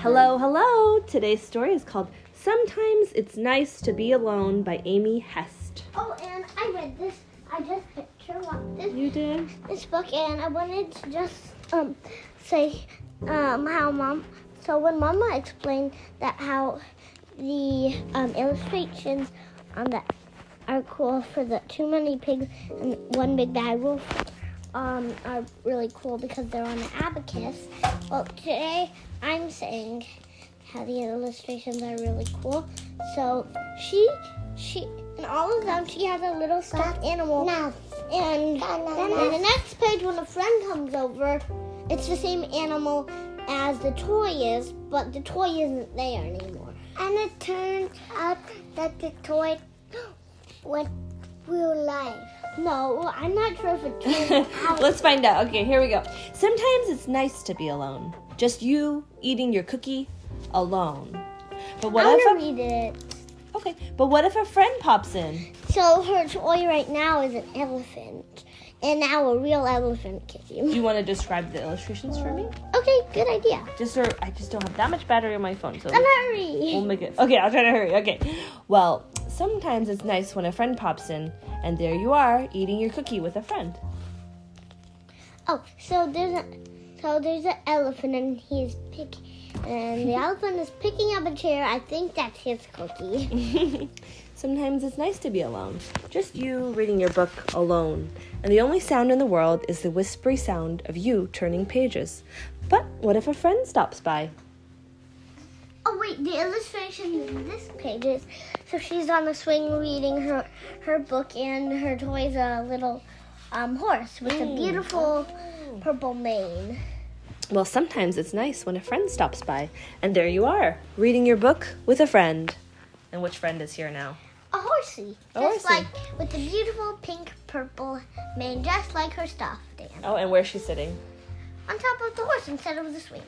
Hello, hello! Today's story is called Sometimes It's Nice to Be Alone by Amy Hest. Oh, and I read this. I just picture what this You did? this book, and I wanted to just um say um how mom. So when Mama explained that how the um, illustrations on that are cool for the too many pigs and one big bad wolf um are really cool because they're on the abacus. Well, today I'm saying how the illustrations are really cool. So she she in all of them she has a little stuffed animal. And then on the next page when a friend comes over, it's the same animal as the toy is, but the toy isn't there anymore. And it turns out that the toy went real life. No, I'm not sure if it. Let's find out. Okay, here we go. Sometimes it's nice to be alone. Just you eating your cookie alone. But what I if want a, to read it. okay? But what if a friend pops in? So her toy right now is an elephant, and now a real elephant Do came. you want to describe the illustrations for me? Okay, good idea. Just so I just don't have that much battery on my phone, so we'll hurry. make it. Okay, I'll try to hurry. Okay. Well, sometimes it's nice when a friend pops in, and there you are eating your cookie with a friend. Oh, so there's a so there's an elephant and he's pick and the elephant is picking up a chair. I think that's his cookie. Sometimes it's nice to be alone. Just you reading your book alone. And the only sound in the world is the whispery sound of you turning pages. But what if a friend stops by? Oh wait, the illustration in this page is so she's on the swing reading her her book and her toy's a little um, horse with a beautiful purple mane. Well, sometimes it's nice when a friend stops by. And there you are, reading your book with a friend. And which friend is here now? A horsey, A just horsey. like with a beautiful pink purple mane, just like her stuffed animal. Oh, and where's she sitting? On top of the horse instead of the swing.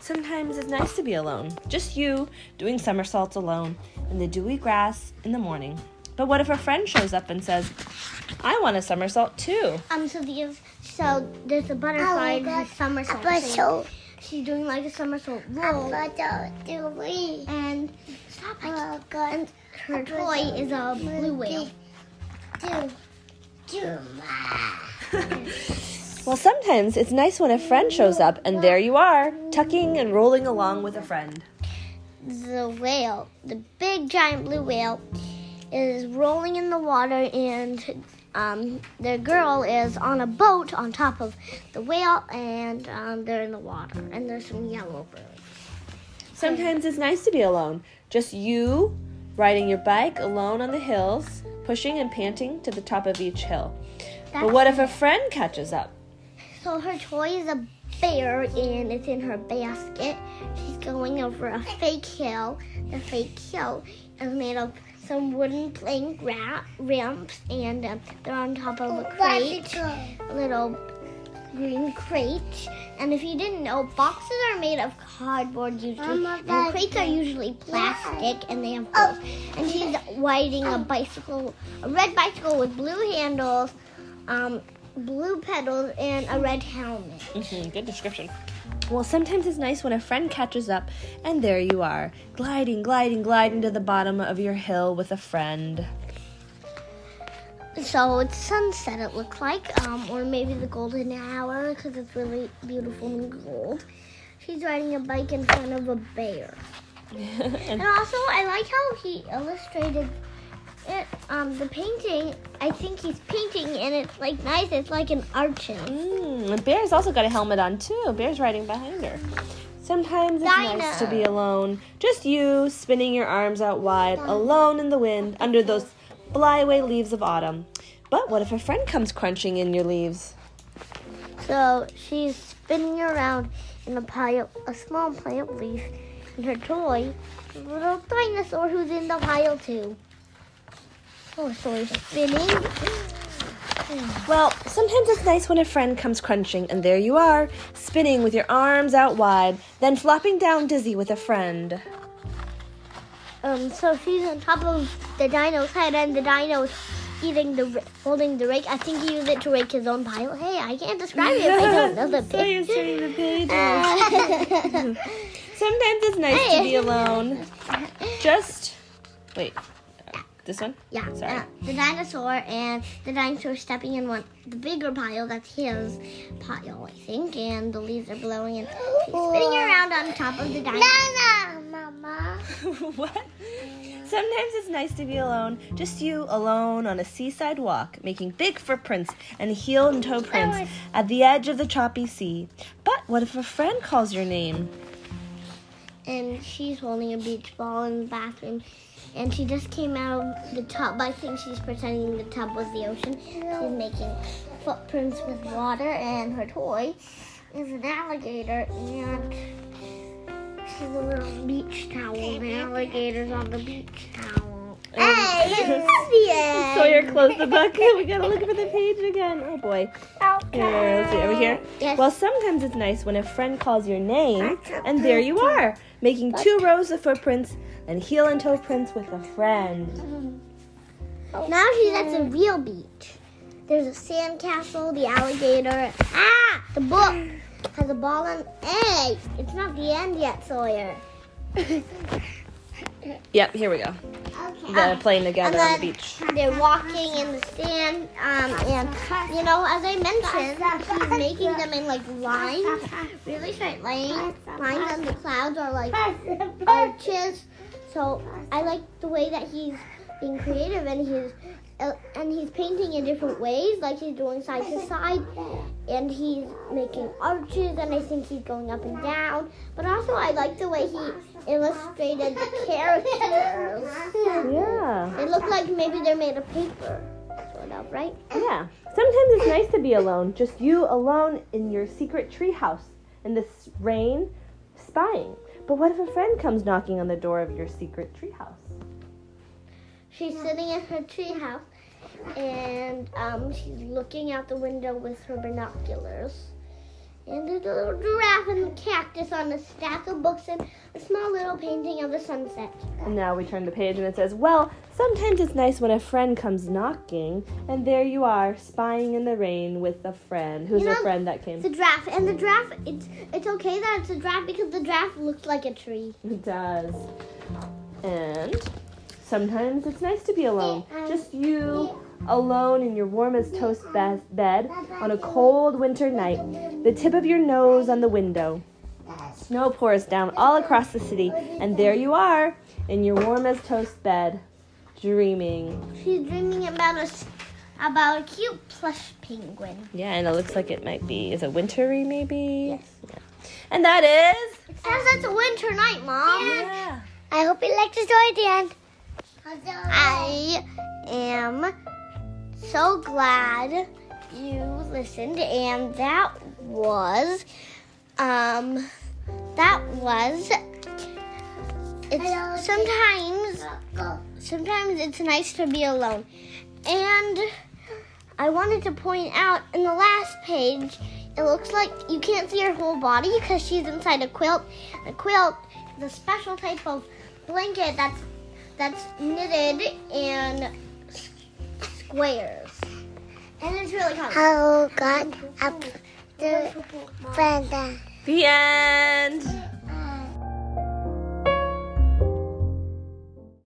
Sometimes it's nice to be alone. Just you doing somersaults alone in the dewy grass in the morning. But what if a friend shows up and says, I want a somersault too? Um, so the so there's a butterfly and her somersault. thing. She's doing like a somersault roll. And stop it. And her toy is a blue whale. Well, sometimes it's nice when a friend shows up and there you are, tucking and rolling along with a friend. The whale, the big giant blue whale, is rolling in the water, and um, the girl is on a boat on top of the whale, and um, they're in the water, and there's some yellow birds. Sometimes it's nice to be alone. Just you riding your bike alone on the hills, pushing and panting to the top of each hill. But what if a friend catches up? So her toy is a bear and it's in her basket. She's going over a fake hill. The fake hill is made of some wooden plank ra- ramps and um, they're on top of a crate, a little green crate. And if you didn't know, boxes are made of cardboard usually, and crates are usually plastic and they have holes. And she's riding a bicycle, a red bicycle with blue handles. Um, blue petals, and a red helmet. Mhm, good description. Well, sometimes it's nice when a friend catches up and there you are, gliding, gliding, gliding to the bottom of your hill with a friend. So it's sunset, it looks like, um, or maybe the golden hour because it's really beautiful and gold. She's riding a bike in front of a bear. and And also, I like how he illustrated it. Um, the painting, I think he's painting, and it's like nice. It's like an arches. Mm, Bear's also got a helmet on too. Bear's riding behind her. Sometimes it's nice to be alone. Just you spinning your arms out wide, alone in the wind, under those flyaway leaves of autumn. But what if a friend comes crunching in your leaves? So she's spinning around in a pile, a small plant leaf, and her toy, a little dinosaur who's in the pile too. So spinning. Well, sometimes it's nice when a friend comes crunching, and there you are, spinning with your arms out wide, then flopping down dizzy with a friend. Um, so she's on top of the dino's head, and the dino's eating the holding the rake. I think he used it to rake his own pile. Hey, I can't describe it if I don't know the so you're picture. turning the page. Sometimes it's nice to be alone. Just wait. This one? Yeah, Sorry. uh, the dinosaur and the dinosaur stepping in one the bigger pile. That's his pile, I think. And the leaves are blowing and she's spinning around on top of the dinosaur. Mama. what? Sometimes it's nice to be alone. Just you alone on a seaside walk, making big footprints and heel and toe prints at the edge of the choppy sea. But what if a friend calls your name? And she's holding a beach ball in the bathroom. And she just came out of the tub. I think she's pretending the tub was the ocean. She's making footprints with water, and her toy is an alligator. And she's a little beach towel. The alligator's on the beach towel. Hey, it's the end. Sawyer, close the book. we gotta look for the page again. Oh boy. Let's see, over here. Yes. Well, sometimes it's nice when a friend calls your name, and there you are, making two rows of footprints and heel and toe prints with a friend. Now she's at the real beach. There's a sandcastle, the alligator. Ah! The book has a ball and hey, it's not the end yet, Sawyer. Yep, here we go. They're playing together on the beach. They're walking in the sand, um, and you know, as I mentioned, he's making them in like lines, really straight lines. Lines, and the clouds are like arches. So I like the way that he's being creative, and he's Uh, and he's painting in different ways, like he's doing side to side, and he's making arches, and I think he's going up and down. But also, I like the way he illustrated the characters. Yeah. They look like maybe they're made of paper, sort of, right? Yeah. Sometimes it's nice to be alone, just you alone in your secret treehouse in this rain, spying. But what if a friend comes knocking on the door of your secret treehouse? She's sitting in her treehouse, and um, she's looking out the window with her binoculars. And there's a little giraffe and a cactus on a stack of books and a small little painting of the sunset. And now we turn the page and it says, Well, sometimes it's nice when a friend comes knocking, and there you are, spying in the rain with a friend. Who's You a know, friend that came? The giraffe, and the giraffe, it's it's okay that it's a giraffe because the giraffe looks like a tree. It does. And sometimes it's nice to be alone. Just you alone in your warmest toast bed on a cold winter night, the tip of your nose on the window. Snow pours down all across the city, and there you are in your warmest toast bed, dreaming. She's dreaming about a about a cute plush penguin. Yeah, and it looks like it might be, is it wintry maybe? Yes. Yeah. And that is. It says it's a winter night, Mom. Yeah. I hope you liked the story at the end. I am so glad you listened, and that was, um, that was. It's sometimes, sometimes it's nice to be alone, and I wanted to point out in the last page, it looks like you can't see her whole body because she's inside a quilt. A quilt is a special type of blanket that's that's knitted s- squares. And it's really comfy. How got up the fender. The end.